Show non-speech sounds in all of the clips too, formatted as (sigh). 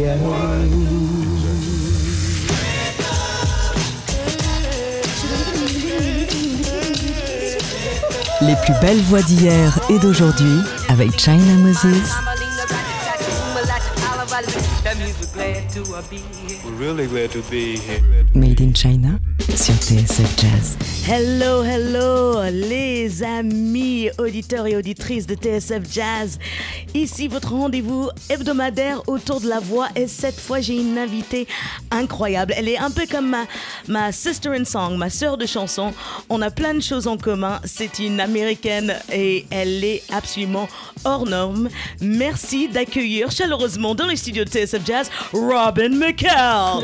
Les plus belles voix d'hier et d'aujourd'hui avec China Moses. Made in China sur TSF Jazz. Hello, hello, les amis auditeurs et auditrices de TSF Jazz. Ici votre rendez-vous hebdomadaire autour de la voix et cette fois j'ai une invitée incroyable. Elle est un peu comme ma, ma sister in song, ma sœur de chanson. On a plein de choses en commun. C'est une américaine et elle est absolument hors norme. Merci d'accueillir chaleureusement dans les studios de TSF Jazz Robin McCall.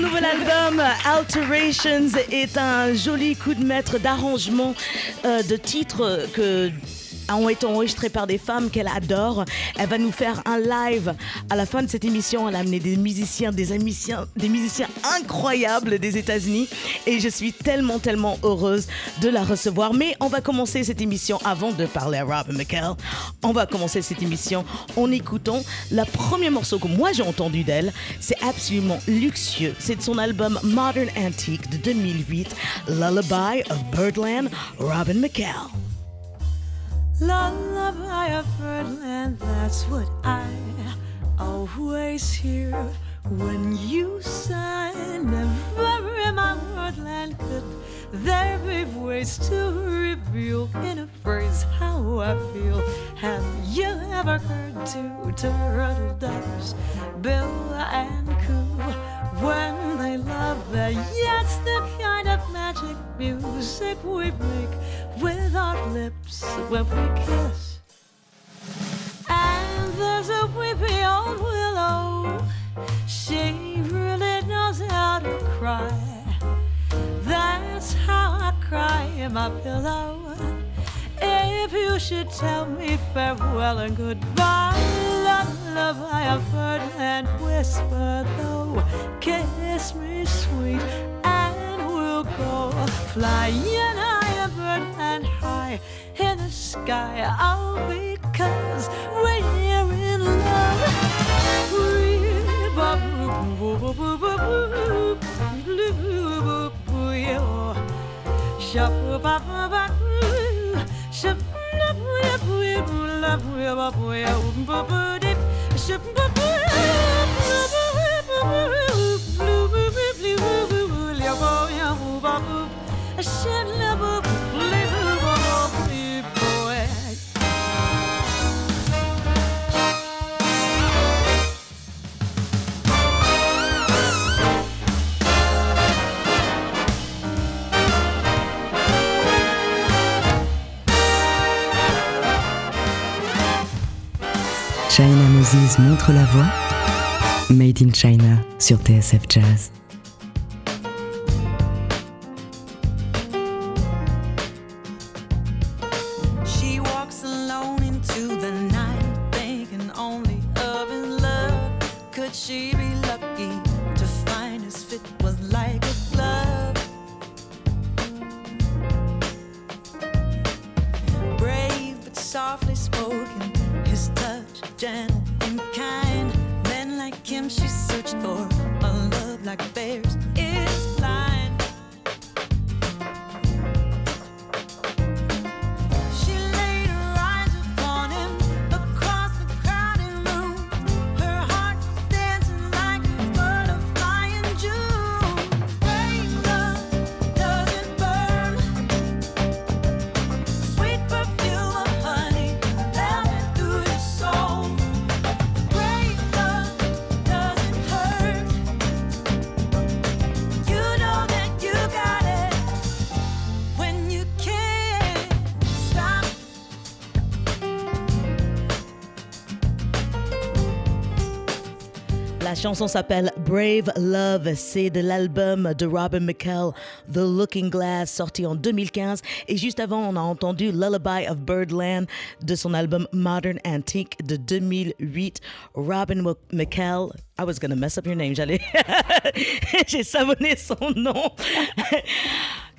Nouvel album Alterations est un joli coup de maître d'arrangement euh, de titres que ont été enregistrés par des femmes qu'elle adore. Elle va nous faire un live à la fin de cette émission. Elle a amené des musiciens, des musiciens, des musiciens incroyables des États-Unis et je suis tellement, tellement heureuse de la recevoir. Mais on va commencer cette émission avant de parler à Rob McKell. On va commencer cette émission en écoutant le premier morceau que moi j'ai entendu d'elle. C'est absolument luxueux. C'est de son album Modern Antique de 2008, Lullaby of Birdland, Robin McKell. Lullaby of birdland, that's what I always hear when you sigh. Never in my wordland could there be ways to reveal in a phrase how I feel. Have you ever heard two turtle doves, Bill and Coo, when they love? Yes, the kind of magic music we make with our lips when we kiss. And there's a weepy old willow, she really knows how to cry. That's how I cry in my pillow. If you should tell me farewell and goodbye, lullaby I've heard and whisper though, kiss me sweet and we'll go flying high, bird and high in the sky. Oh, because we're in love. Moses montre la voix. Made in China sur TSF Jazz. Chanson s'appelle Brave Love. C'est de l'album de Robin McCall, The Looking Glass, sorti en 2015. Et juste avant, on a entendu Lullaby of Birdland de son album Modern Antique de 2008. Robin McCall, I was gonna mess up your name, j'allais. (laughs) J'ai savonné son nom.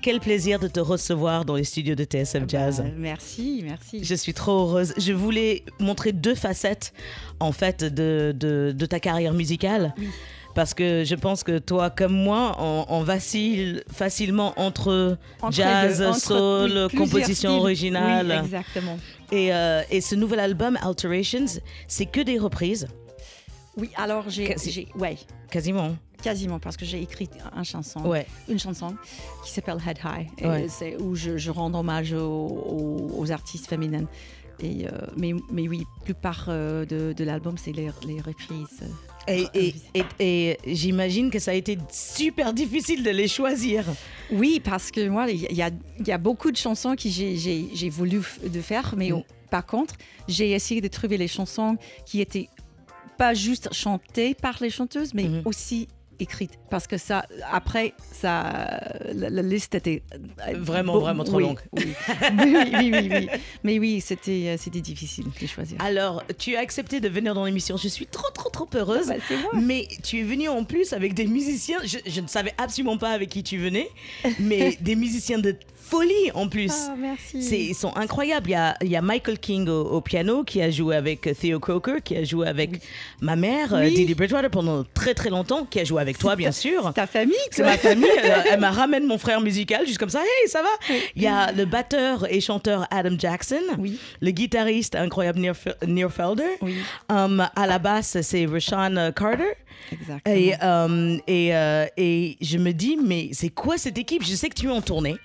Quel plaisir de te recevoir dans les studios de TSF Jazz. Bah, merci, merci. Je suis trop heureuse. Je voulais montrer deux facettes, en fait, de, de, de ta carrière musicale. Oui. Parce que je pense que toi, comme moi, on, on vacille facilement entre, Entre jazz, entre- soul, composition styles. originale. Oui, exactement. Et, euh, et ce nouvel album, Alterations, c'est que des reprises, Oui, alors j'ai, Quasi- ouais, quasiment. Quasiment parce que j'ai écrit un chanson, Ouais. une chanson qui s'appelle Head High, et Ouais. c'est où je, je rends hommage aux, aux- aux artistes féminines. Et, euh, mais, mais oui, plupart euh, de, de l'album, c'est les, les reprises. Et, et, j'imagine que ça a été super difficile de les choisir. Oui, parce que moi, il y a, il y a beaucoup de chansons que j'ai- voulu de faire, mais Mm. par contre, j'ai essayé de trouver les chansons qui étaient pas juste chantées par les chanteuses, mais Mhm. aussi écrites. Parce que ça, après, ça, la, la liste était euh, Vraiment, vraiment trop oui, longue. (laughs) Oui, oui, oui, oui, oui. Mais oui, c'était euh, c'était difficile de choisir. Alors, tu as accepté de venir dans l'émission. Je suis trop, trop, trop heureuse. Ah bah. Mais tu es venu en plus avec des musiciens. Je, je ne savais absolument pas avec qui tu venais, mais (laughs) des musiciens de folie en plus. Ah, merci. C'est, ils sont incroyables. Il y a, il y a Michael King au, au piano qui a joué avec Theo Croker, qui a joué avec ma mère, euh, Oui. Didi Bridgewater, pendant très très longtemps, qui a joué avec toi, bien sûr. Ta famille, C'est ma famille. elle (laughs) m'a ramène mon frère musical, juste comme ça. Hey, ça va Il y a le batteur et chanteur Adam Jackson. Oui. Le guitariste incroyable Neil, Fe- Neil Felder. Oui. Um, à la basse, c'est Rashawn Carter. Exactement. Et, euh, et, euh, et je me dis, mais c'est quoi cette équipe? Je sais que tu es en tournée.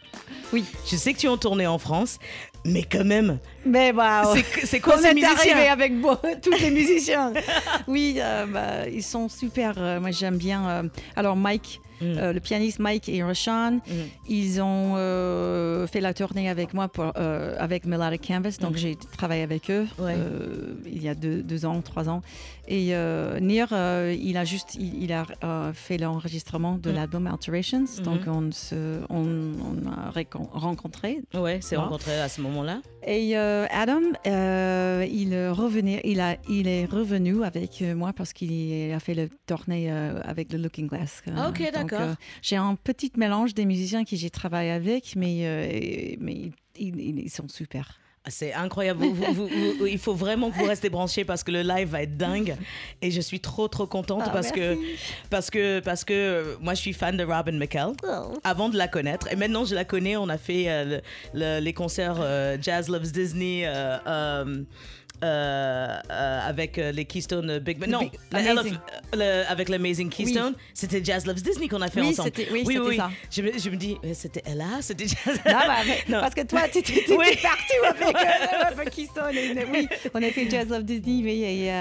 Oui. Je sais que tu es en tournée en France. Mais quand même, Mais bah, c'est- quoi On ces est musiciens? arrivé avec bon, (laughs) tous les musiciens. oui, euh, bah, ils sont super. moi, j'aime bien. alors, Mike. Euh, le pianiste Mike et Roshan, ils ont euh, fait la tournée avec moi pour, euh, avec Melodic Canvas. Donc, j'ai travaillé avec eux Mm. Ouais. il y a deux, deux ans, trois ans. Et Nir, il a juste il, il a fait l'enregistrement de Mm. l'album Alterations. Mm-hmm. Donc, on, se, on, on a rencontré ouais, c'est rencontré à ce moment-là. Et euh, Adam, euh, il, revenait, il, a, il est revenu avec euh, moi parce qu'il a fait le tournée euh, avec le Looking Glass. Ah, ok, d'accord. J'ai un petit mélange des musiciens que j'ai travaillé avec, mais, mais ils, ils- ils sont super. C'est incroyable. Vous- vous- vous- vous- il faut vraiment que vous restez branchés parce que le live va être dingue. Et je suis trop, trop contente Ah, parce, que, parce que parce que euh, moi, je suis fan de Robin McCall avant de la connaître. Et maintenant, je la connais. On a fait euh, le- le- les concerts euh, Jazz Loves Disney. euh, euh, euh, avec euh, les Keystone Big Band. Non, le le- avec l'Amazing Keystone. C'était Jazz Loves Disney qu'on a fait Oui, ensemble. oui, c'était ça. Je, me, je me dis, c'était Ella, c'était Jazz. Non, bah, Non. Parce que toi, tu étais Oui. partout (laughs) avec, avec Keystone. Et, oui, on a fait Jazz of Disney, mais et,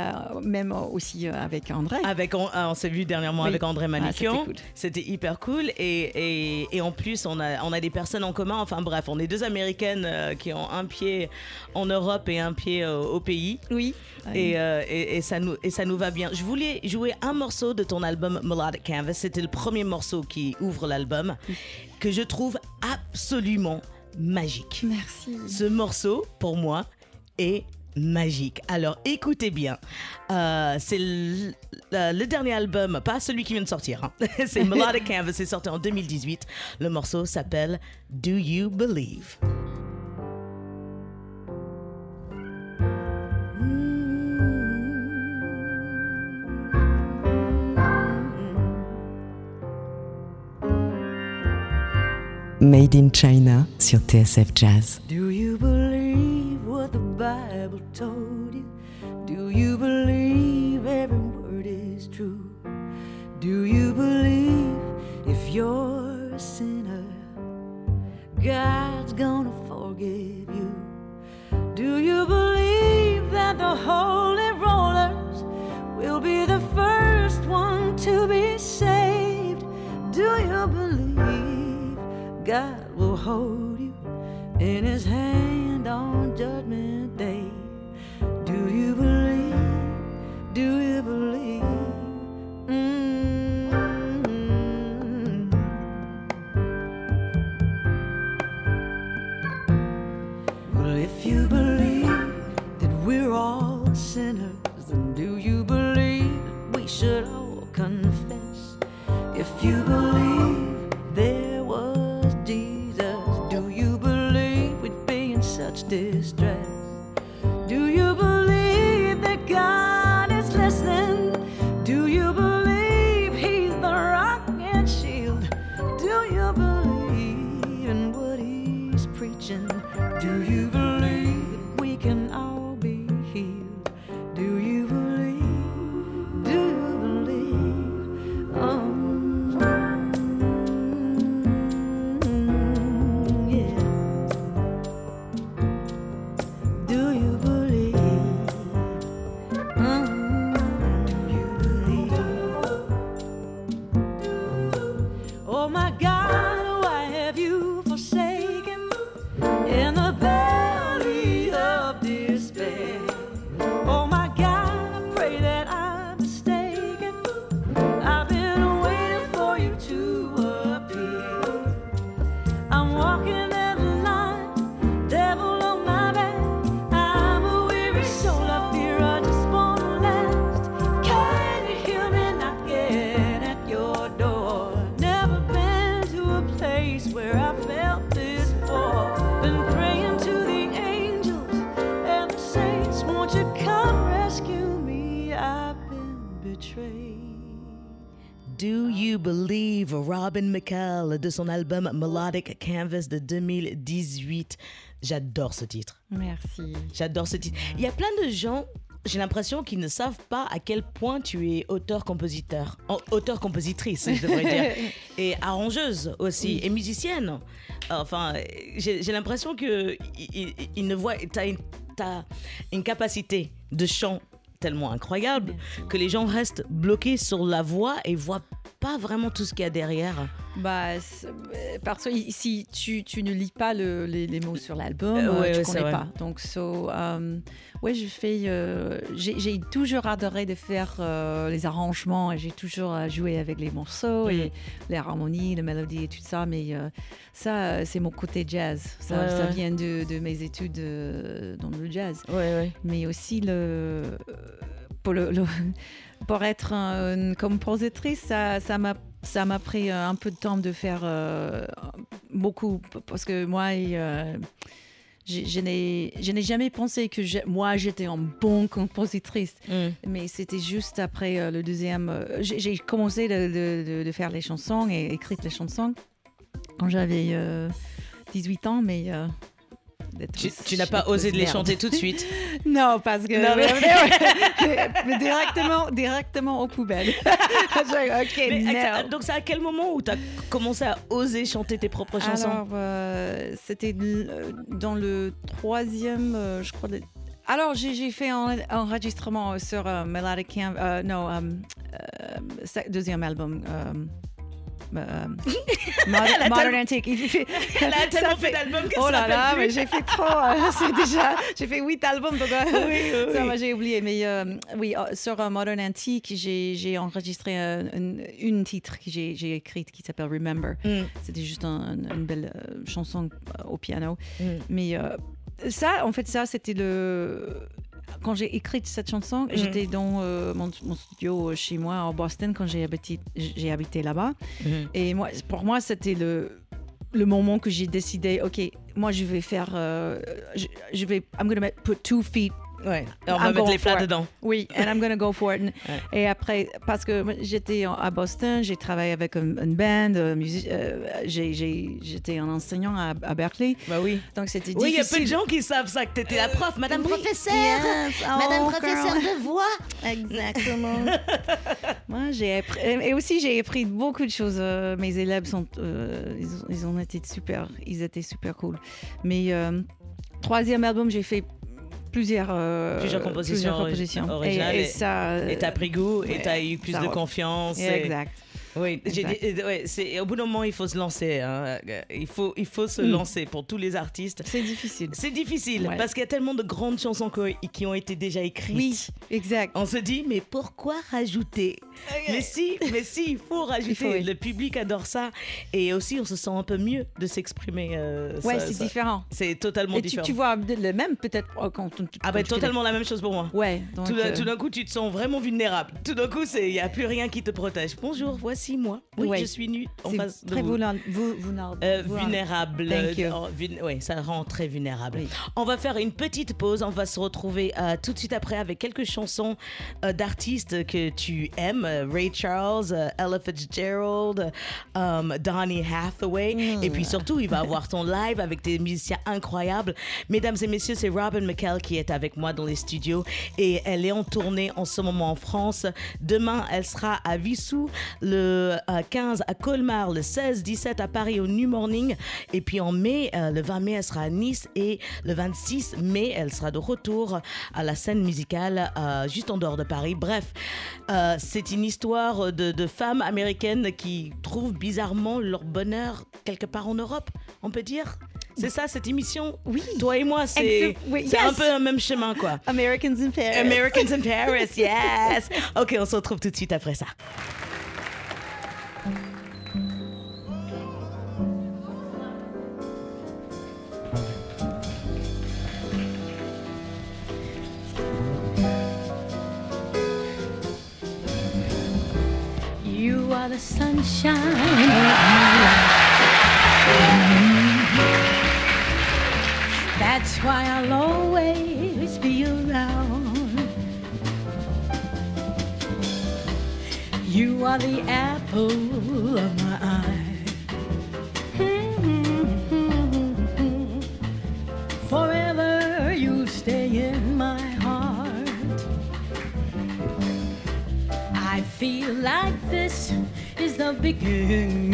même aussi avec André. Avec, on, on s'est vu dernièrement Oui. avec André Ah, Manikian. c'était cool. hyper cool. Et, et, et en plus, on a, on a des personnes en commun. Enfin bref, on est deux Américaines qui ont un pied en Europe et un pied au pays. Oui. Et, euh, et, et ça nous, et ça nous va bien. Je voulais jouer un morceau de ton album Melodic Canvas. C'était le premier morceau qui ouvre l'album, que je trouve absolument magique. Merci. Ce morceau, pour moi, est magique. Alors écoutez bien, Euh, c'est le, le- le dernier album, pas celui qui vient de sortir, hein. (laughs) c'est Melodic Canvas, c'est sorti en 2018. Le morceau s'appelle Do You Believe? Made in China sur TSF Jazz. Do you believe what the Bible told you? Do you believe Robin McCall, de son album Melodic Canvas de 2018. J'adore ce titre. Merci. J'adore ce titre. Il y a plein de gens, j'ai l'impression, qui ne savent pas à quel point tu es auteur-compositeur. Auteur-compositrice, je devrais dire. (laughs) Et arrangeuse aussi, et musicienne. Enfin, j'ai l'impression que il- il- il ne voit. Tu as, une capacité de chant tellement incroyable que les gens restent bloqués sur la voix et voient pas vraiment tout ce qu'il y a derrière. Bah, euh, parce que si tu, tu ne lis pas le- les, les mots sur l'album, Euh, euh, ouais, tu ouais, c'est connais vrai. pas. Donc, so, euh, ouais, je fais. euh, j'ai toujours adoré de faire euh, les arrangements et j'ai toujours joué avec les morceaux Mm. et les harmonies, les mélodies et tout ça. Mais ça, c'est mon côté jazz. Ça, Ouais, ça ouais. vient de, de mes études dans le jazz. Ouais, ouais. mais aussi le pour le, le- (laughs) pour être un- une compositrice ça ça m'a ça m'a pris euh, un peu de temps de faire euh, beaucoup parce que moi euh, je n'ai je n'ai jamais pensé que moi j'étais une bonne compositrice Mm. mais c'était juste après euh, le deuxième j'ai commencé de, de- de- de faire les chansons et écrire les chansons quand j'avais euh, 18 ans mais Tu, tu n'as pas osé de les merde. chanter tout de (laughs) suite. Non, parce que. Non, (laughs) mais- mais, directement, directement aux poubelles. (laughs) J'ai- ok, Mais à- merde. donc c'est à quel moment où tu as commencé à oser chanter tes propres chansons Alors, euh, c'était l- dans le troisième, euh, je crois. de- Alors, j'ai fait un enregistrement sur euh, Melodic Cam. euh, non, euh, euh, deuxième album. Euh, euh, Modern, Modern Antique. Il fait- (laughs) Elle a ça tellement fait d'albums qu'elle Oh là là, mais j'ai fait trop. euh, (laughs) c'est déjà, j'ai fait huit albums. Donc, Oui, oui, (laughs) ça, oui. moi, j'ai oublié. Mais euh, oui, sur Modern Antique, j'ai enregistré une, une titre que j'ai écrite qui s'appelle Remember. Mm. C'était juste un- un- une belle chanson au piano. Mm. Mais ça, en fait, ça, c'était le. Quand j'ai écrit cette chanson, Mm. j'étais dans euh, mon, mon studio chez moi en Boston quand j'ai habité, j'ai habité là-bas. Mm. Et moi, pour moi, c'était le, le moment que j'ai décidé, OK, moi, je vais faire. euh, je, je vais. I'm going to put two feet. Ouais. Et on va I'm mettre going les plats for it. dedans. Oui, and I'm going to go for it. (laughs) Et après, parce que j'étais en- à Boston, j'ai travaillé avec une, une band, euh, euh, j'étais un enseignant à, à Berkeley. Bah oui. Donc, c'était Oui, il y a difficile. peu de gens qui savent ça, que tu étais la prof, madame Oui. professeur. Yes. Madame Oh, professeur girl. de voix. (laughs) Exactement. Moi, j'ai appris, et aussi j'ai appris beaucoup de choses. Euh, mes élèves sont, euh, ils, ont, ils ont été super, ils étaient super cool. Mais euh, troisième album, j'ai fait plusieurs, euh, Plusieurs compositions ori- compositions. originales Et, ça. Et t'as pris goût et t'as eu plus de confiance. et- Exact. Oui, j'ai Exact. dit- euh, ouais, c'est- au bout d'un moment, il faut se lancer. hein. Il, faut, il faut se Mm. lancer pour tous les artistes. C'est difficile. C'est difficile Ouais. parce qu'il y a tellement de grandes chansons qui ont été déjà écrites. Oui, exact. On se dit, mais pourquoi rajouter Mais si, mais si, il faut rajouter. faut, oui. Le public adore ça. Et aussi, on se sent un peu mieux de s'exprimer. euh, Ouais, c'est différent. C'est totalement Et tu, différent. tu vois le même peut-être oh, quand on- ah ben totalement la même chose pour moi. Ouais. Donc, Tout d'un euh, tout d'un coup, tu te sens vraiment vulnérable. Tout d'un coup, il n'y a plus rien qui te protège. Bonjour, voici moi. Oui, Ouais. je suis nue en face de très vous. vu- vulnéra- Euh, vulnéra- vulnérable. Oh, vul- ouais, ça rend très vulnérable. Oui. On va faire une petite pause. On va se retrouver euh, tout de suite après avec quelques chansons euh, d'artistes que tu aimes. Euh, Ray Charles, euh, Ella Fitzgerald, euh, Donny Hathaway. Mm. Et puis surtout, il va avoir ton live avec des musiciens incroyables. Mesdames et messieurs, c'est Robin McKell qui est avec moi dans les studios. Et elle est en tournée en ce moment en France. Demain, elle sera à Vissou, le euh, 15 à Colmar, le 16-17 à Paris au New Morning. Et puis en mai, euh, le 20 mai, elle sera à Nice. Et le 26 mai, elle sera de retour à la scène musicale euh, juste en dehors de Paris. Bref, euh, c'est une histoire de, de femmes américaines qui trouvent bizarrement leur bonheur quelque part en Europe, on peut dire? C'est ça cette émission? Oui. Toi et moi, c'est oui, un peu un même chemin, quoi. Americans in Paris. Americans in Paris, yes. Ok, on se retrouve tout de suite après ça. The sunshine of my life. That's why I'll always be around. You are the apple of my eye. Is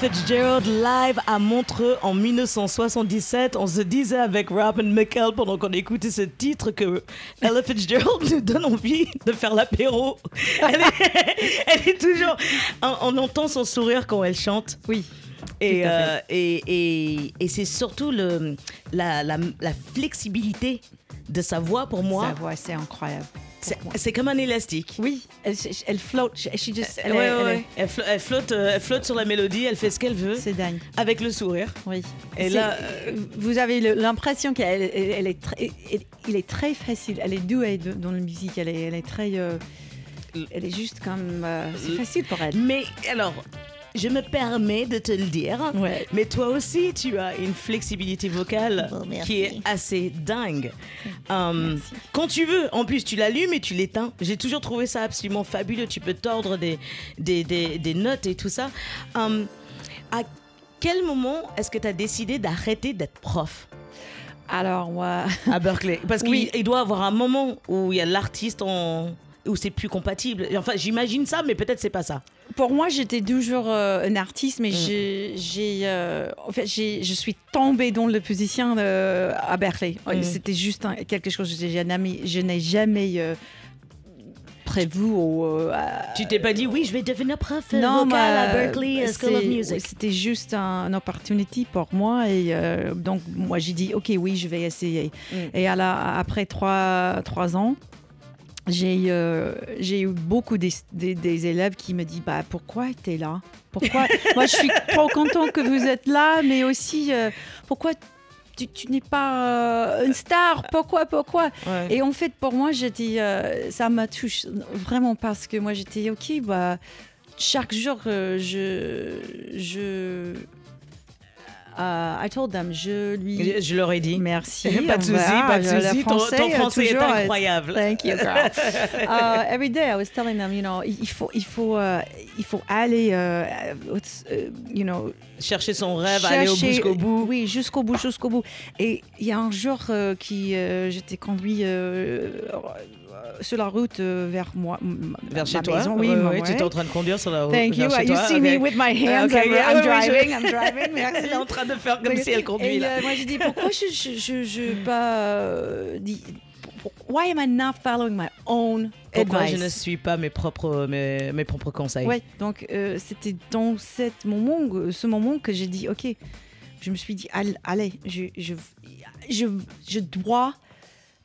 Fitzgerald live à Montreux en 1977. On se disait avec Robin McKell pendant qu'on écoutait ce titre que Ella Fitzgerald (laughs) nous donne envie de faire l'apéro. (laughs) Elle est, (laughs) elle est toujours. On, on entend son sourire quand elle chante. Oui. Et, euh, et, et, et c'est surtout le, la, la, la flexibilité de sa voix pour moi. Sa voix, c'est incroyable. C'est comme un élastique. Oui, elle, elle flotte. She she just, elle, Ouais, est- ouais, elle ouais. est- Elle, flo- elle flotte, elle flotte sur la mélodie, elle fait ce qu'elle veut, C'est dingue. avec le sourire. Oui. Et là, euh, vous avez l'impression qu'elle elle, elle est très, elle- il est très facile. Elle est douée dans la musique. Elle est, elle est très, euh, elle est juste comme, euh, c'est facile pour elle. Mais alors, je me permets de te le dire. Ouais. Mais toi aussi, tu as une flexibilité vocale qui est assez dingue. Um, Merci. quand tu veux, en plus, tu l'allumes et tu l'éteins. J'ai toujours trouvé ça absolument fabuleux. Tu peux tordre des, des, des, des notes et tout ça. Um, à quel moment est-ce que tu as décidé d'arrêter d'être prof? Alors, moi, à Berkeley Parce (laughs) qu'il Oui. doit avoir un moment où il y a l'artiste en où c'est plus compatible. Enfin, j'imagine ça, mais peut-être c'est pas ça. pour moi, j'étais toujours euh, un artiste, Mm. mais j'ai, j'ai, euh, en fait, je suis tombée dans le position euh, à Berkeley. Mm. C'était juste un- quelque chose que je n'ai jamais euh, prévu ou. euh, à- Tu t'es pas dit oui, je vais devenir prof Non, vocal à mais, Berkeley euh, School of Music. C'était juste un, une opportunité pour moi et euh, donc moi j'ai dit ok oui je vais essayer. Mm. Et à la- après trois, trois ans, j'ai euh, eu beaucoup des, des- des élèves qui me disent bah pourquoi tu es là? Pourquoi? Moi je suis trop content que vous êtes là, mais aussi euh, pourquoi tu, tu n'es pas euh, une star? Pourquoi Pourquoi? Ouais. et en fait, pour moi, j'étais, euh, ça m'a touché vraiment parce que moi, j'étais ok. Bah, chaque jour, je, je, euh, I told them, je lui. Je, je leur ai dit. Merci. (laughs) pas de souci, pas de souci. Ton, ton français est toujours, incroyable. Thank you, girl. (laughs) uh, every day, I was telling them, you know, il faut, il faut, euh, il faut aller, euh, euh, you know, Chercher son rêve, aller au bout chercher- jusqu'au bout. Oui, jusqu'au bout, jusqu'au bout. Et il y a un jour euh, qui, j'étais conduit sur la route vers moi, Vers chez toi? maison. Oui, Ouais, ma- ouais, tu étais en train de conduire sur la route. Thank you. vers chez You toi? see Ok. me with my hands. Ok, I'm, yeah, I'm oui, oui, je- driving. I'm driving. Merci. Train de faire comme si elle conduit. Et là. euh, moi, j'ai dit pourquoi je je je, je pas euh, dit why am I not following my own Pourquoi advice? je ne suis pas mes propres, mes, mes propres conseils? Ouais, donc euh, c'était dans cet moment, euh, ce moment que j'ai dit, ok, je me suis dit, All- allez, je, je, je, je dois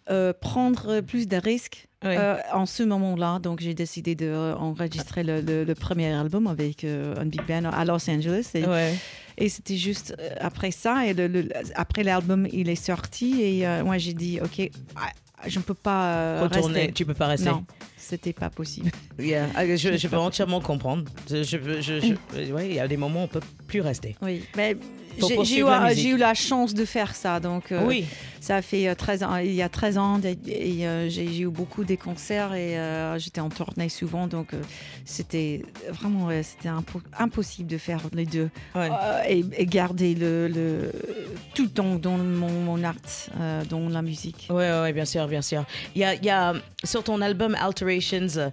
euh, prendre plus de risques Ouais. euh, en ce moment-là. Donc j'ai décidé d'enregistrer le, le- le premier album avec euh, un big band à Los Angeles. Et, Ouais. Et c'était juste euh, après ça, et le- le- après l'album, il est sorti, et euh, moi j'ai dit, ok, ah, je ne peux pas euh, Retourner, rester. tu peux pas rester. Non, c'était pas possible. (laughs) Yeah. Ah, Je, je peux entièrement comprendre. Je, je, je- je- ouais, il y a des moments où on peut plus rester. Oui, mais j'ai- eu, la eu chance de faire ça. Donc, euh, oui. ça fait euh, 13 ans, il y a 13 ans, et, et, euh, j'ai eu beaucoup de concerts et euh, j'étais en tournée souvent. Donc, euh, c'était vraiment c'était impo- impossible de faire les deux Ouais. Euh, et, et garder le, le, tout dans, dans mon, mon art, euh, dans la musique. Ouais, ouais, bien sûr, bien sûr. Il y a, il y a sur ton album Alterations,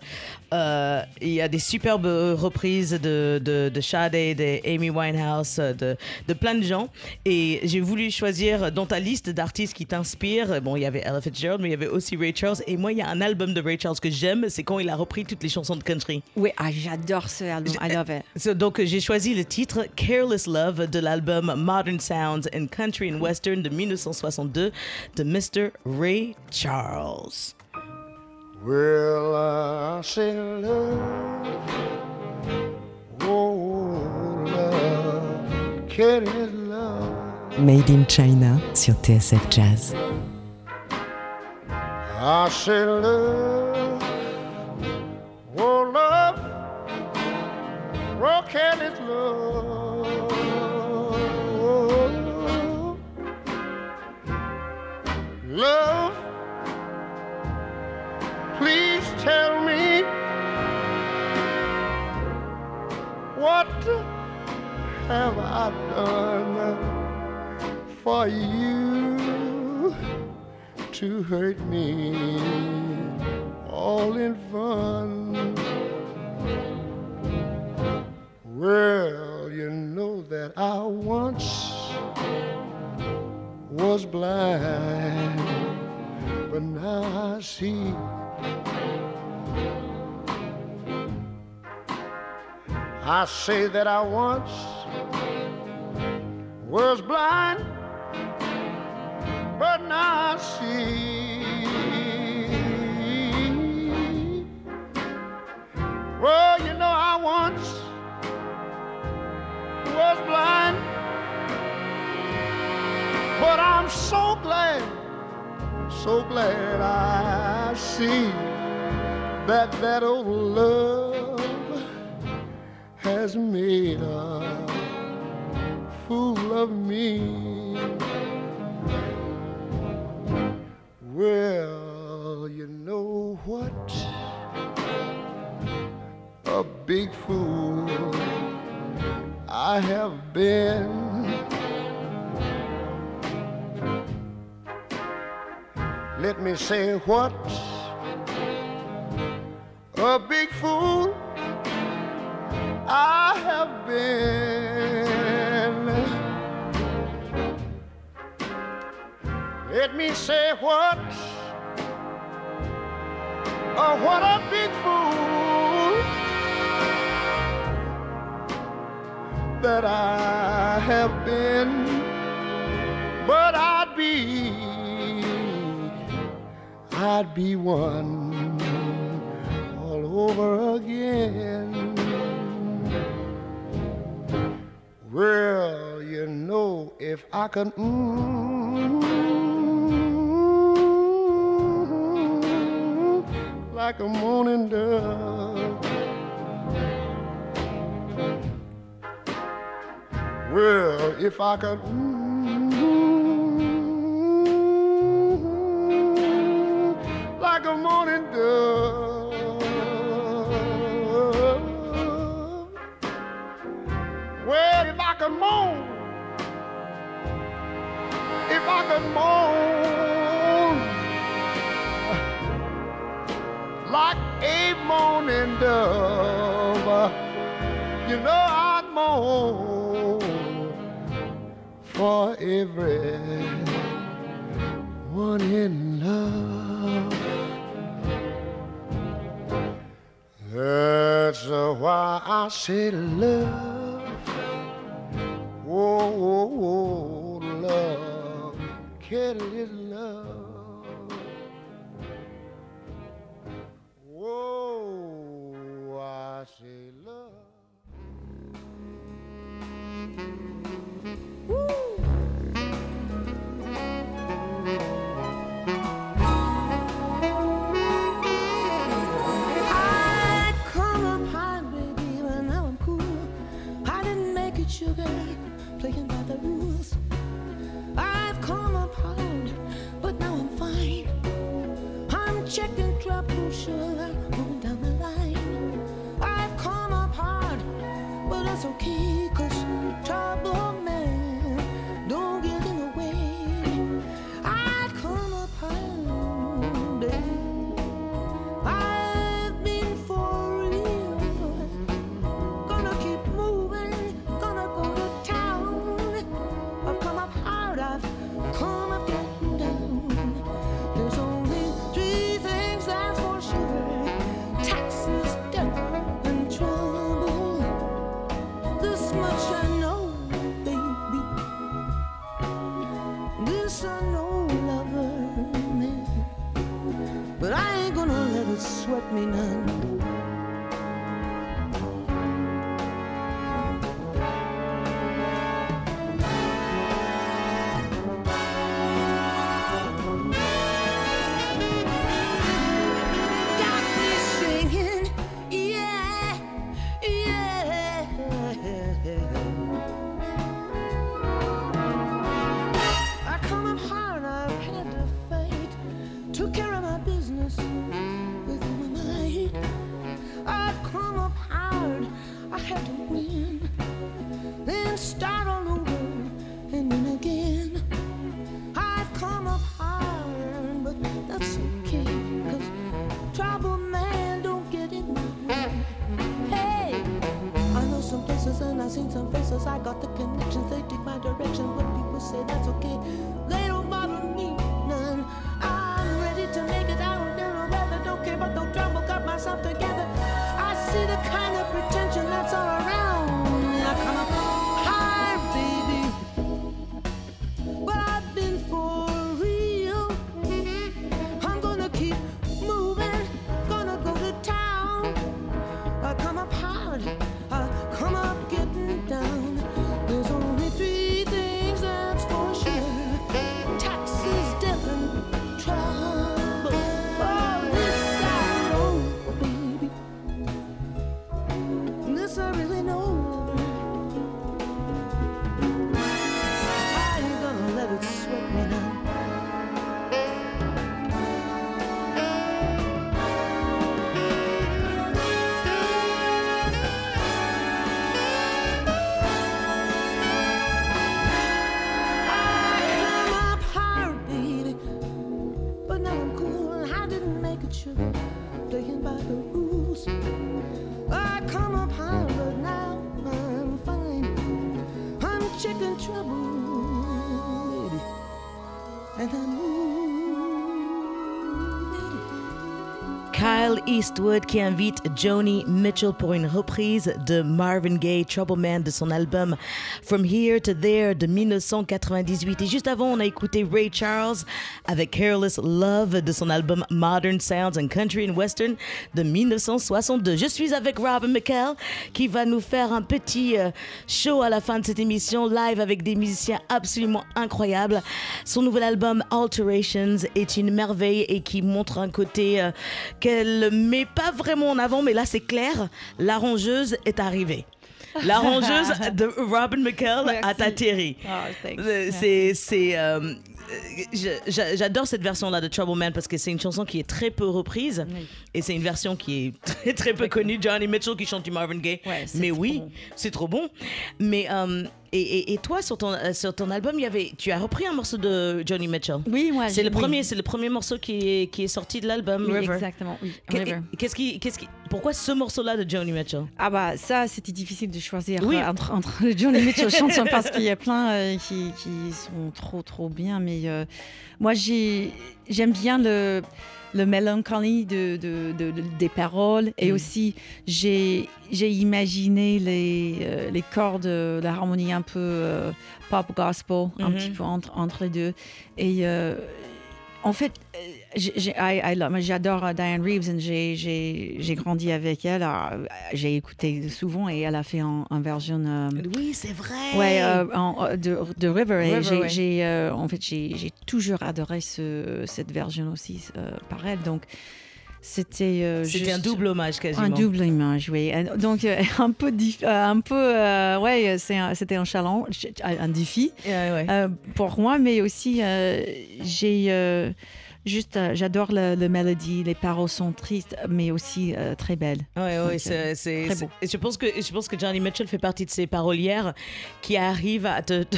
euh, il y a des superbes reprises de, de, de Sade, de Amy Winehouse, de, de plein de gens. Et j'ai voulu choisir dans ta liste d'artistes qui t'inspirent. Bon, il y avait Ella Fitzgerald, mais il y avait aussi Ray Charles. Et moi, il y a un album de Ray Charles que j'aime, c'est quand il a repris toutes les chansons de country. Oui, ah, j'adore ce album. I love it. (laughs) Donc, j'ai choisi le titre Careless Love de l'album Modern Sounds in Country and Western de 1962 de Mr. Ray Charles. Well, I say love, oh love, can it love? Made in China sur TSF Jazz. I say love, have I done for you to hurt me all in fun? Well, you know that I once was blind, but now I see. I say that I once was blind, but now I see. Well, you know, I once was blind, but I'm so glad, so glad I see that that old love has made a fool of me. Well, you know what? A big fool I have been. Let me say what? A big fool I have been. Let me say what? Oh, what a big fool that I have been. But I'd be, I'd be one all over again. Well, you know, if I could, mm, like a morning dove. Well, if I could, mm, like a morning dove. Well, if I could moan, if I could moan for every one in love. That's why I say love. Whoa, whoa, whoa, love, Kelly trouble start all over and then again. I've come up higher, but that's okay. Cause trouble man don't get in my way. Hey, I know some places and I've seen some faces. I got the connections, they take my direction. But people say that's okay. They don't bother me none. I'm ready to make it out in the weather. Don't care about no trouble, got myself together. I see the kind of pretension. Eastwood qui invite Joni Mitchell pour une reprise de Marvin Gaye Trouble Man de son album From Here to There de 1998. Et juste avant, on a écouté Ray Charles avec Careless Love de son album Modern Sounds and Country and Western de 1962. Je suis avec Robin McKell qui va nous faire un petit euh, show à la fin de cette émission live avec des musiciens absolument incroyables. Son nouvel album Alterations est une merveille et qui montre un côté euh, qu'elle met pas vraiment en avant, mais là c'est clair, l'arrangeuse est arrivée. L'arrangeuse (laughs) de Robin McKell a atterri. Oh, C'est, c'est, euh, j'adore cette version-là de Trouble Man parce que c'est une chanson qui est très peu reprise Oui. et c'est une version qui est (laughs) très très peu connue. Johnny Mitchell qui chante du Marvin Gaye. Ouais, Mais oui, bon. c'est trop bon. Mais euh, et, et- et toi sur ton euh, sur ton album, il y avait, tu as repris un morceau de Johnny Mitchell. Oui, moi, C'est le oui. premier, c'est le premier morceau qui est qui est sorti de l'album Oui, exactement, oui. Qu'est-ce qui, qu'est-ce qui, pourquoi ce morceau-là de Johnny Mitchell? Ah bah ça, c'était difficile de choisir Oui. euh, entre, entre (laughs) Johnny Mitchell chansons parce qu'il y a plein euh, qui, qui sont trop trop bien. Mais euh, moi, j'ai j'aime bien le le mélancolie de, de- de- de- des paroles et Mm. aussi j'ai imaginé les euh, les cordes, euh, la harmonie un peu euh, pop gospel, un petit peu entre entre les deux et en fait, euh, j'adore euh, Diane Reeves et j'ai- grandi avec elle. Euh, J'ai écouté souvent et elle a fait un, un version euh, Oui, c'est vrai. ouais, euh, en- de, de River. J'ai- ouais. j'ai, euh, en fait, j'ai toujours adoré ce, cette version aussi par elle. Donc, c'était euh, un double hommage quasiment. un double image, oui. Euh, Donc, euh, (laughs) un peu, euh, un peu euh, ouais, un- c'était un challenge, un défi. Ouais, ouais. Pour moi, mais aussi, j'ai juste, euh, j'adore le, le mélodie, les paroles sont tristes, mais aussi euh, très belles. Ouais, ouais, c'est, euh, c'est, très c'est- beau. et je pense que je pense que Johnny Mitchell fait partie de ces parolières qui arrivent à te, te,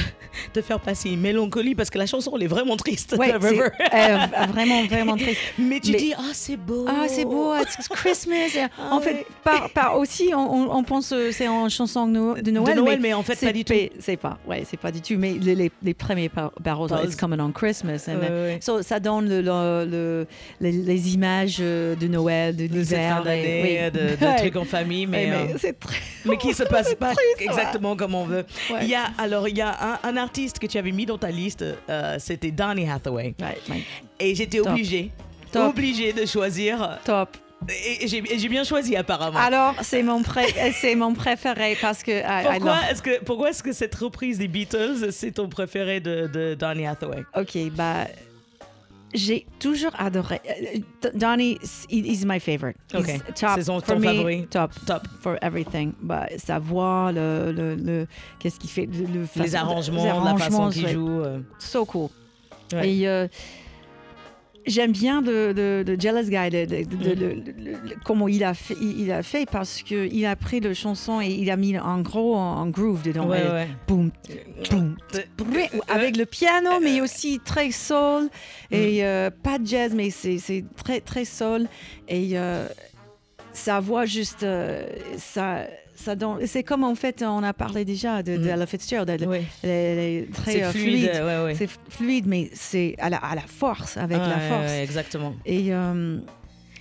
te faire passer une mélancolie parce que la chanson elle est vraiment triste. Ouais, (laughs) c'est euh, vraiment, vraiment triste. Mais tu Mais- dis ah c'est beau. Ah, c'est beau, it's Christmas. (laughs) Ah en ouais. fait, par, par aussi, on, on- pense c'est en chanson de No- de Noël, de Noël, mais, en fait c'est pas du tout. C'est pas, ouais, c'est pas du tout. Mais les, les, les premiers par- paroles, Paroles. it's coming on Christmas. and. So, ça donne le, le- le- les, les images euh, de Noël, de l'hiver. oui. de, de Ouais. trucs en famille, mais, Ouais, euh, mais c'est très. mais qui se (laughs) passe pas triste, ouais. exactement comme on veut. Ouais. Il y a alors il y a un, un artiste que tu avais mis dans ta liste, euh, c'était Donny Hathaway, et j'étais obligée, Top. obligée de choisir. Top. Et, j'ai, bien choisi apparemment. Alors, c'est mon, pré- (laughs) c'est mon préféré parce que. I- I Pourquoi est-ce que pourquoi est-ce que cette reprise des Beatles c'est ton préféré de, de Donny Hathaway? Ok, bah. J'ai toujours adoré. euh, D- Donny, he- he's my favorite. He's Ok. top C'est son- for ton me, favori? Top. Top. For everything. Bah, sa voix, le, le, le- qu'est-ce qu'il fait, le, le Les arrangements, les la façon arrangements, qu'il joue. euh. So cool. Ouais. Et euh, j'aime bien de, de, de Jealous Guy, de, Mm. le- comment il a fait, il, a fait parce que il a pris le chanson et il a mis en gros un groove dedans. Ouais, ouais. Boum, boum, Brrr, avec le piano, mais aussi très soul et euh, pas de jazz, mais c'est c'est très très soul et euh, sa voix juste euh, ça ça donne- c'est comme en fait on a parlé déjà de, de Mm. Ella Fitzgerald, elle est très euh, fluide. ouais, ouais. c'est fluide, mais c'est à la, à la force, avec la force. ouais, exactement. Et euh,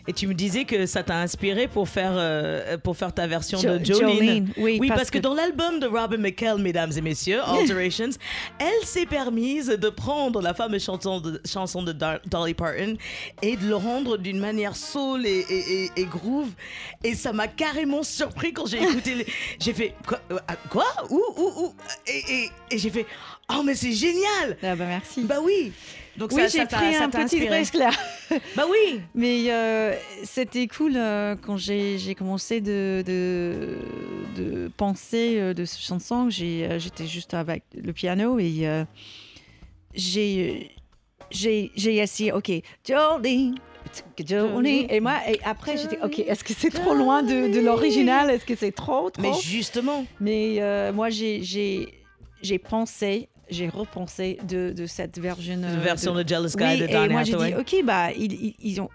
Et tu me disais que ça t'a inspiré pour faire euh, pour faire ta version Jo- de Jolene. Jolene, oui, Oui, parce, parce que, que- dans l'album de Robin McKell, mesdames et messieurs, (laughs) Alterations, elle s'est permise de prendre la fameuse chanson de, chanson de Dar- Dolly Parton et de le rendre d'une manière soul et, et- et- et groove. Et ça m'a carrément surpris quand j'ai écouté. les- J'ai fait quoi, euh, quoi? Où Où Où? Et j'ai fait Oh, mais c'est génial ah bah merci. Bah oui Donc oui, j'ai pris un petit risque là. (laughs) Bah oui Mais euh, c'était cool euh, quand j'ai commencé de, de, de penser euh, de cette chanson. J'étais juste avec le piano et j'ai j'ai essayé, ok, Jolene. Jolene. Et moi, et après, j'étais, ok, est-ce que c'est trop loin de, de l'original? Est-ce que c'est trop, trop? Mais justement Mais moi, j'ai pensé j'ai repensé de, de cette version. Une euh, version de, Jealous Guy Oui, de et Donny moi j'ai dit, ok, bah, ils, ils, ils ont.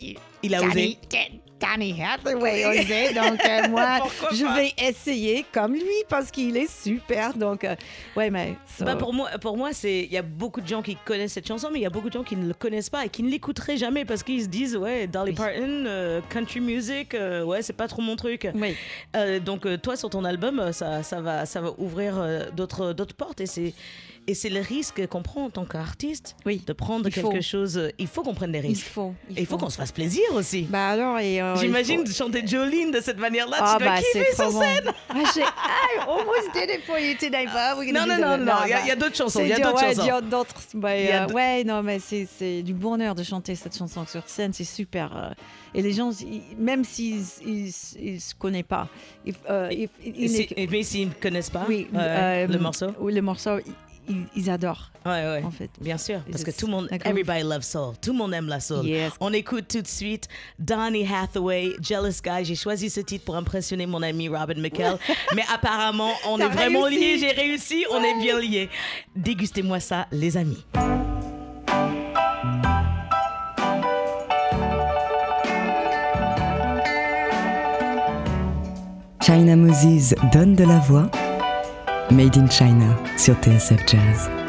ils- Il a osé. Danny, Hathaway osé, donc euh, moi, (laughs) Pourquoi je pas? vais essayer comme lui parce qu'il est super. Donc, euh, ouais, mais. so- Bah pour moi, pour moi, c'est il y a beaucoup de gens qui connaissent cette chanson, mais il y a beaucoup de gens qui ne le connaissent pas et qui ne l'écouteraient jamais parce qu'ils se disent ouais, Dolly Oui. Parton, euh, country music, ouais, c'est pas trop mon truc. Oui. Donc toi sur ton album, ça, ça va, ça va ouvrir d'autres, d'autres portes et c'est et c'est le risque qu'on prend en tant qu'artiste Oui. de prendre Il quelque faut. chose. euh, Il faut qu'on prenne des Il risques. faut. et il faut qu'on se fasse plaisir aussi. Bah alors, et. euh, il J'imagine faut- chanter Jolene de cette manière-là, Ah tu dois bah kiffer sur bon. scène. J'ai I almost did it for you tonight, but we're Non, non, non, that. non, il y a- il d'autres chansons, il y a d'autres ouais, chansons. il d'autres. bah, Il euh, d- ouais, non, mais c'est du bonheur de chanter cette chanson sur scène, c'est super. euh, et les gens, ils- même s'ils ils, ils se connaissent pas, ils, ils- mais s'ils ne connaissent pas oui, le morceau, Oui, le morceau, ils, adorent ouais, ouais. en fait. Bien sûr, parce que tout le monde, everybody loves soul. Tout le monde aime la soul. Yes. On écoute tout de suite Donny Hathaway, Jealous Guy. J'ai choisi ce titre pour impressionner mon ami Robin McKell. (laughs) Mais apparemment, on est vraiment réussi. liés. J'ai réussi. On est bien liés. Dégustez-moi ça, les amis. China Moses donne de la voix. Made in China sur TSF Jazz.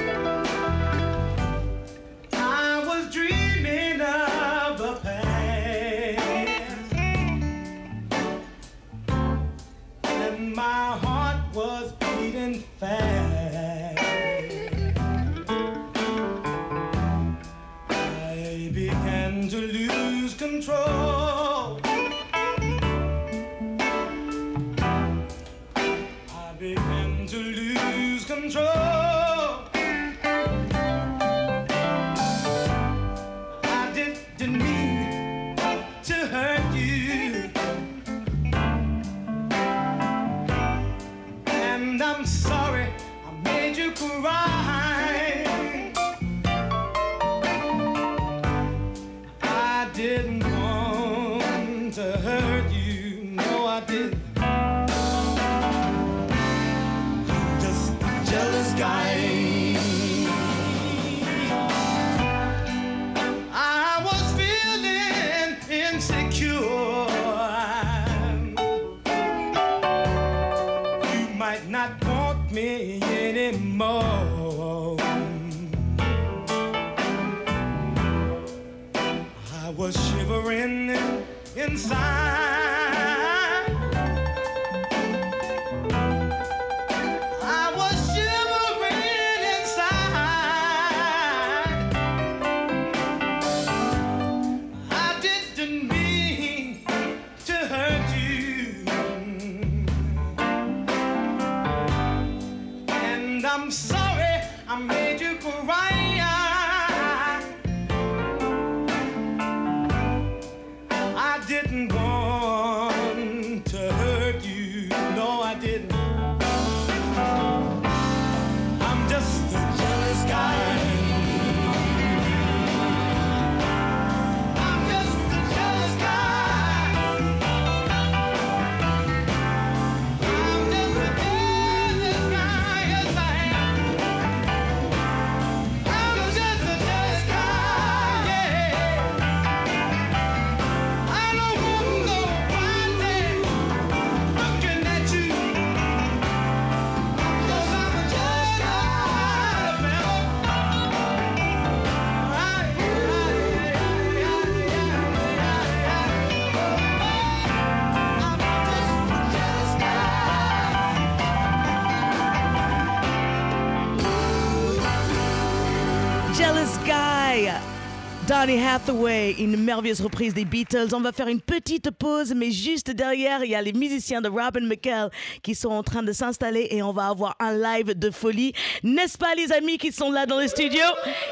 Donny Hathaway, une merveilleuse reprise des Beatles. On va faire une petite pause, mais juste derrière, il y a les musiciens de Robin McKell qui sont en train de s'installer et on va avoir un live de folie. N'est-ce pas, les amis qui sont là dans le studio?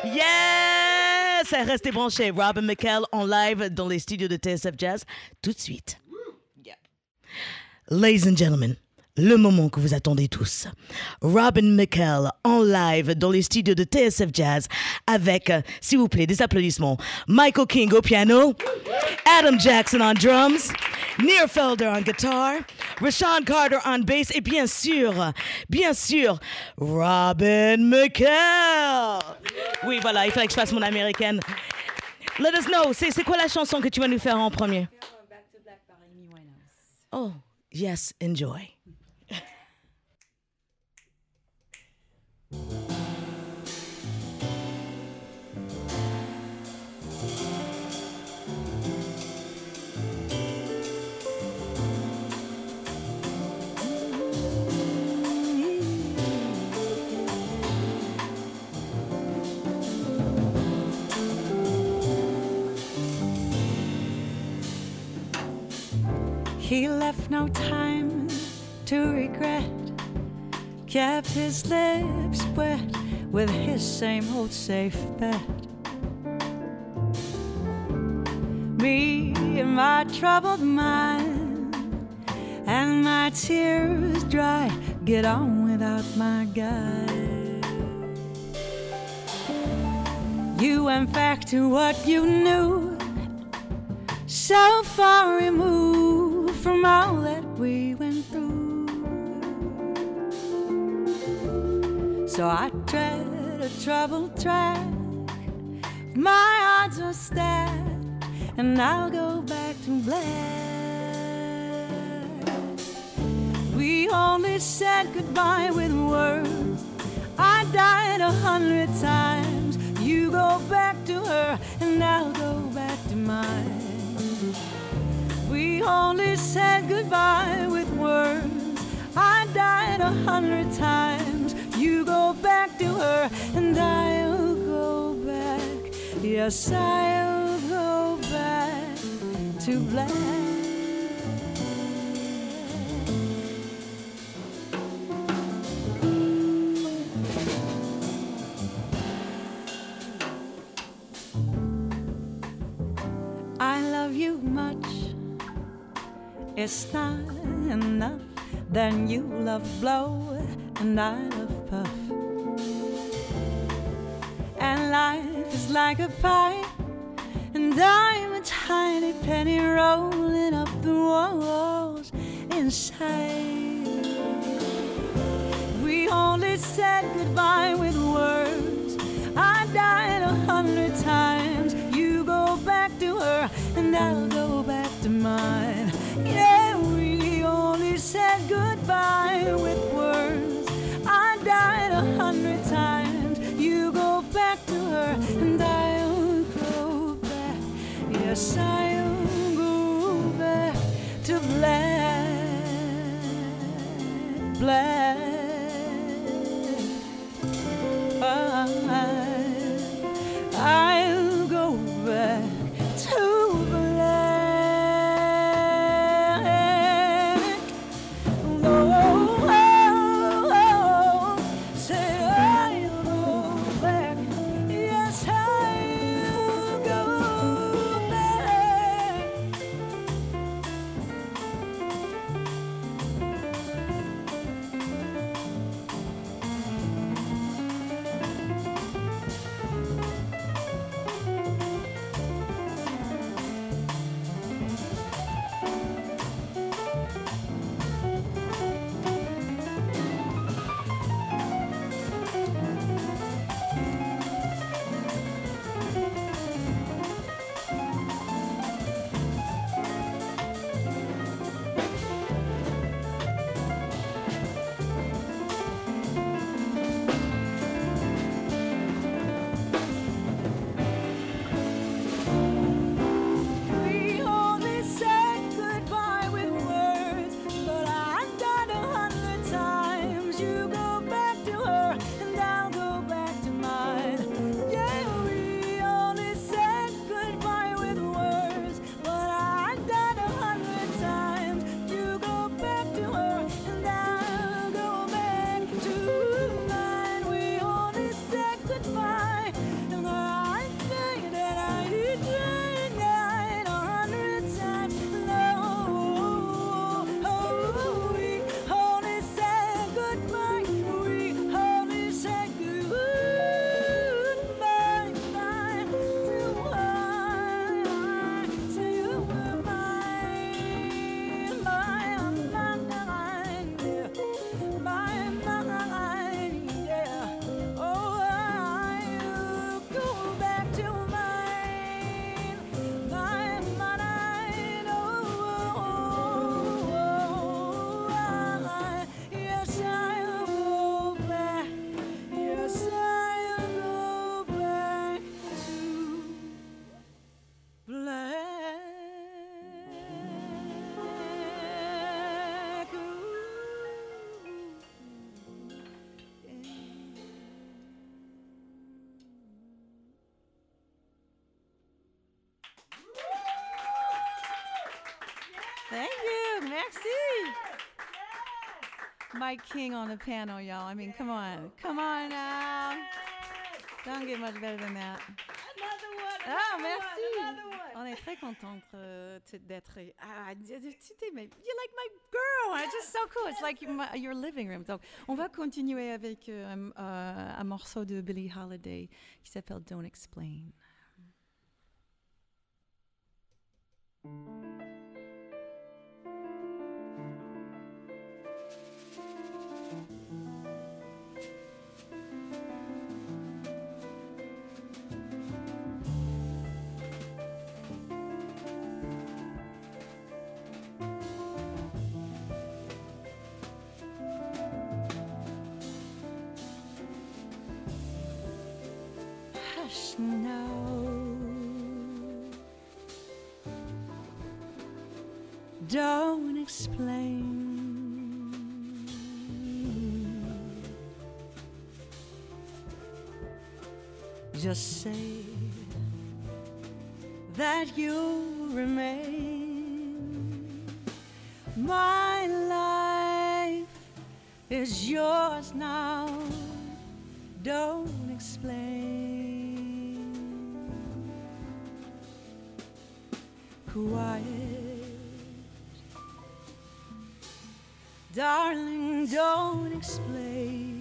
Yes! Restez branchés. Robin McKell en live dans les studios de TSF Jazz tout de suite. Ladies and gentlemen, le moment que vous attendez tous. Robin McKell en live dans les studios de TSF Jazz avec, euh, s'il vous plaît, des applaudissements. Michael King au piano, Adam Jackson en drums Nearfelder on guitar, Rashawn Carter on bass et bien sûr, bien sûr, Robin McKell. Oui, voilà, il fallait que je fasse mon américaine. Let us know, c'est quoi la chanson que tu vas nous faire en premier? Oh, yes, enjoy. He left no time to regret. Kept his lips wet with his same old safe bet. Me and my troubled mind and my tears dry. Get on without my guide. You went back to what you knew so far removed from all that we went So I tread a troubled track. My odds are stacked, and I'll go back to black. We only said goodbye with words. I died a hundred times. You go back to her, and I'll go back to mine. We only said goodbye with words. I died a hundred times. Her, and I'll go back. Yes, I'll go back to black. I love you much. It's not enough. Then you love blow and I love life is like a pipe, and I'm a tiny penny rolling up the walls inside. We only said goodbye with words. I died a hundred times. You go back to her, and I'll go back to mine. Yeah, we only said goodbye with words. I'll go back to black, black. Ah, I'll ah. King on the piano, y'all. I mean, come on. Come on now. Don't get much better than that. Ah, merci. On est très contente euh, d'être. Ah, tu sais, mais you like my girl. It's just so cool. It's like my- your living room. Donc, on va continuer avec euh, un, euh, un morceau de Billie Holiday qui s'appelle Don't Explain. Is yours now. Don't explain. Quiet, darling, don't explain.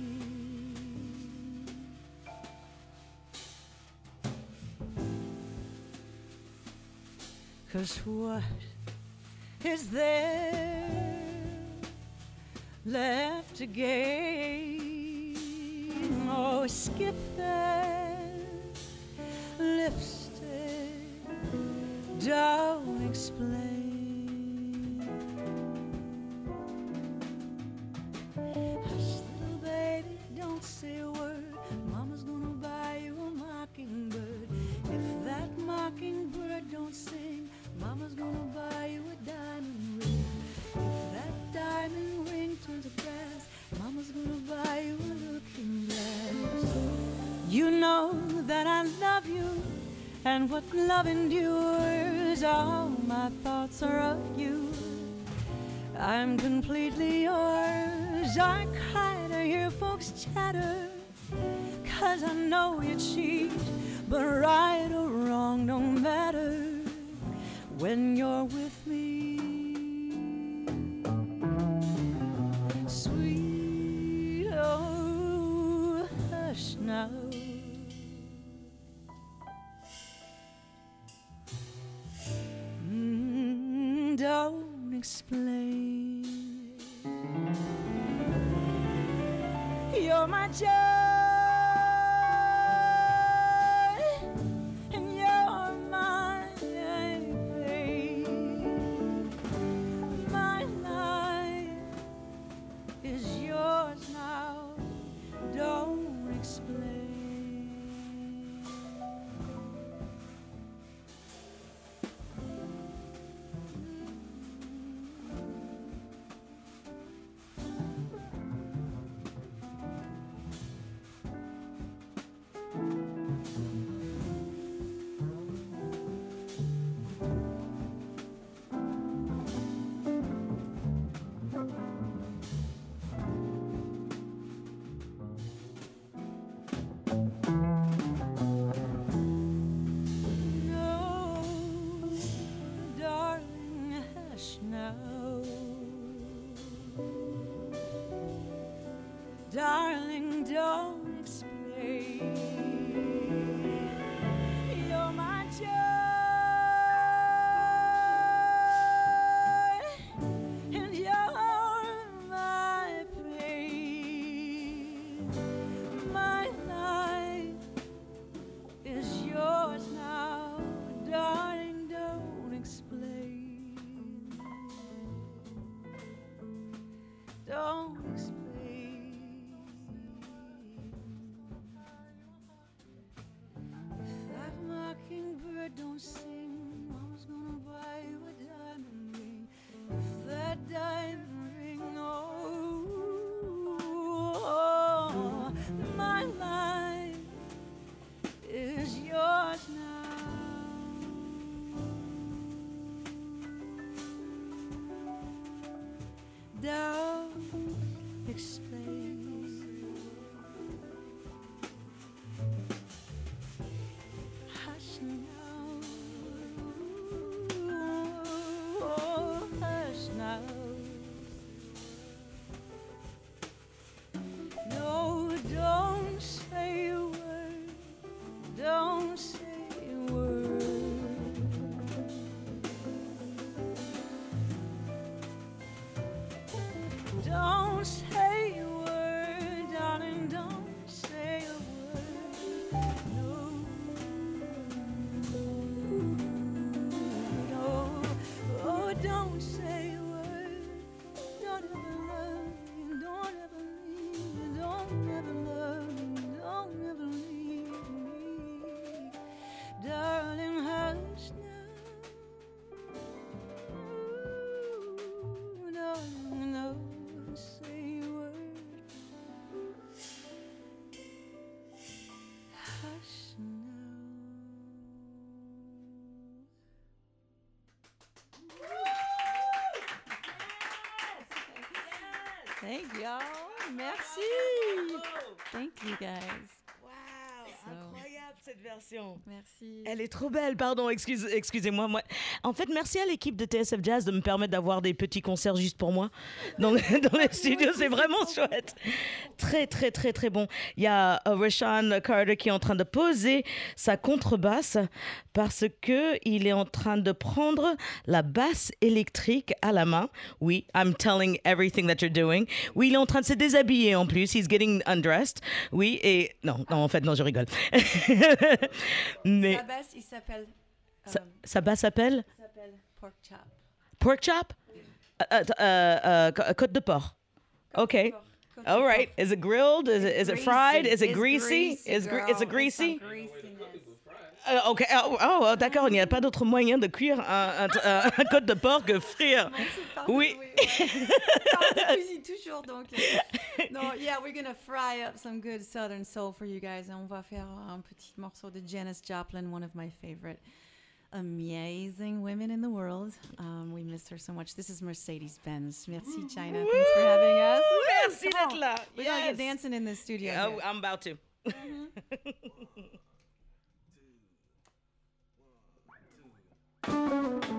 Cause what is there left to gain? Oh, skip that lipstick, don't what love You're Thank you. Merci. Thank you guys. Wow, So- incroyable cette version. Merci. Elle est trop belle, pardon, excuse, excusez-moi. Moi. En fait, merci à l'équipe de TSF Jazz de me permettre d'avoir des petits concerts juste pour moi dans, (laughs) dans les studios. C'est vraiment chouette. Très, très, très, très bon. Il y a euh, Rashawn Carter qui est en train de poser sa contrebasse parce que il est en train de prendre la basse électrique à la main. Oui, I'm telling everything that you're doing. Oui, il est en train de se déshabiller en plus. He's getting undressed. Oui, et non, non, en fait, non, je rigole. (laughs) Mais Sa basse, il s'appelle sa, euh, sa basse s'appelle? Pork Chop. pork chop, Euh, euh, euh, côte de porc. Côte de right. porc. Is it grilled? Is it, is it fried? Is it greasy? Is is it greasy? Euh, ok. Oh, oh, oh, d'accord. Il n'y a pas d'autre moyen de cuire un, un- un- (laughs) côte de porc que frire. Oui. Toujours donc. euh, Non, yeah, we're gonna fry up some good Southern soul for you guys. On va faire un petit morceau de Janis Joplin, one of my favorite amazing women in the world. Um, we miss her so much. This is Mercedes Benz. Merci, China. Thanks for having us. Woo! Merci Come d'être là. We're gonna get dancing in the studio. Oh, here. I'm about to. (laughs) Oh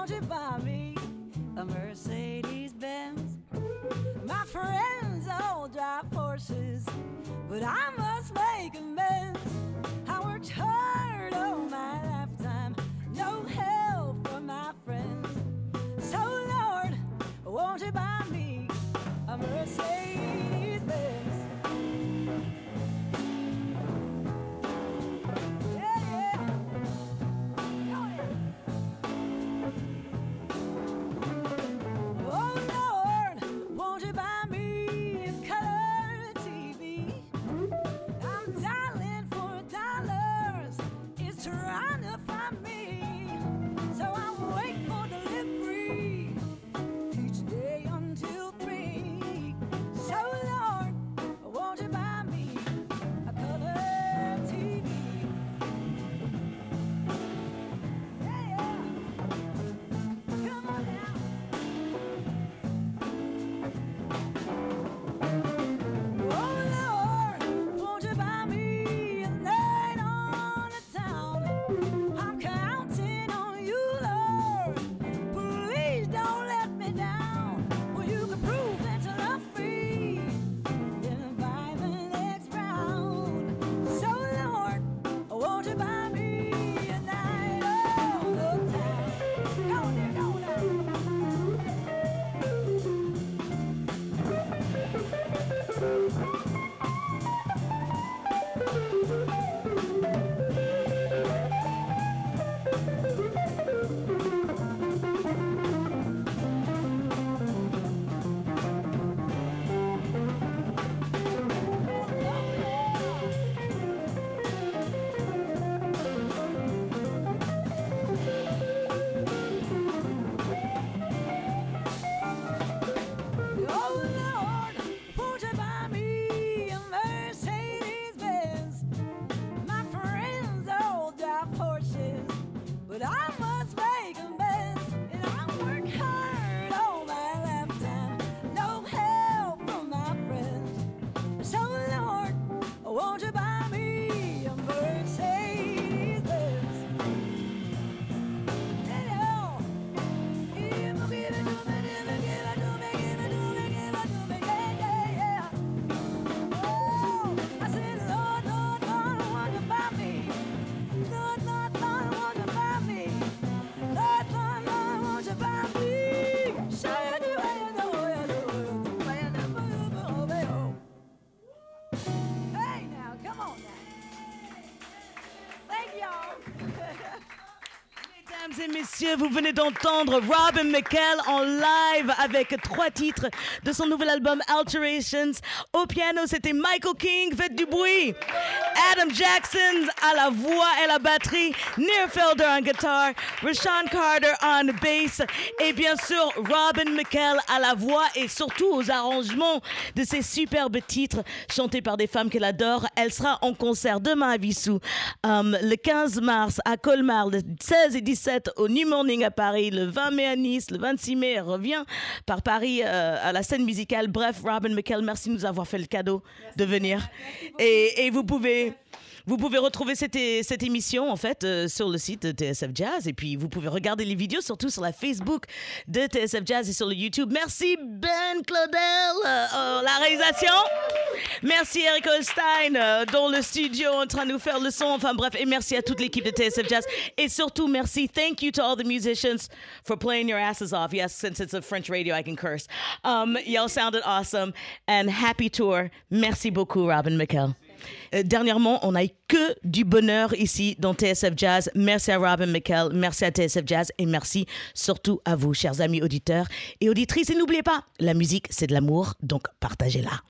won't you buy me a Mercedes Benz? My friends all drive horses, but I et messieurs, vous venez d'entendre Robin McKell en live avec trois titres de son nouvel album Alterations. Au piano, c'était Michael King, faites du bruit. Adam Jackson à la voix et la batterie. Neil Felder en guitare. Rashawn Carter en bass. Et bien sûr, Robin McKell à la voix et surtout aux arrangements de ces superbes titres chantés par des femmes qu'elle adore. Elle sera en concert demain à Vissou, euh, le 15 mars à Colmar, le 16 et 17 au New Morning à Paris, le 20 mai à Nice, le 26 mai elle revient par Paris euh, à la scène musicale. Bref, Robin McKell, merci de nous avoir fait le cadeau de venir. Et, et vous pouvez... Vous pouvez retrouver cette, émission en fait euh, sur le site de TSF Jazz et puis vous pouvez regarder les vidéos surtout sur la Facebook de TSF Jazz et sur le YouTube. Merci Ben Claudel euh, euh, la réalisation. Merci Eric Holstein euh, dans le studio en train de nous faire le son. Enfin bref et merci à toute l'équipe de TSF Jazz et surtout merci thank you to all the musicians for playing your asses off. Yes, since it's a French radio I can curse. Um, y'all sounded awesome and happy tour. Merci beaucoup Robin McKell. Euh, dernièrement, on n'a eu que du bonheur ici dans TSF Jazz. Merci à Robin McKell, merci à TSF Jazz et merci surtout à vous, chers amis auditeurs et auditrices. Et n'oubliez pas, la musique, c'est de l'amour, donc partagez-la.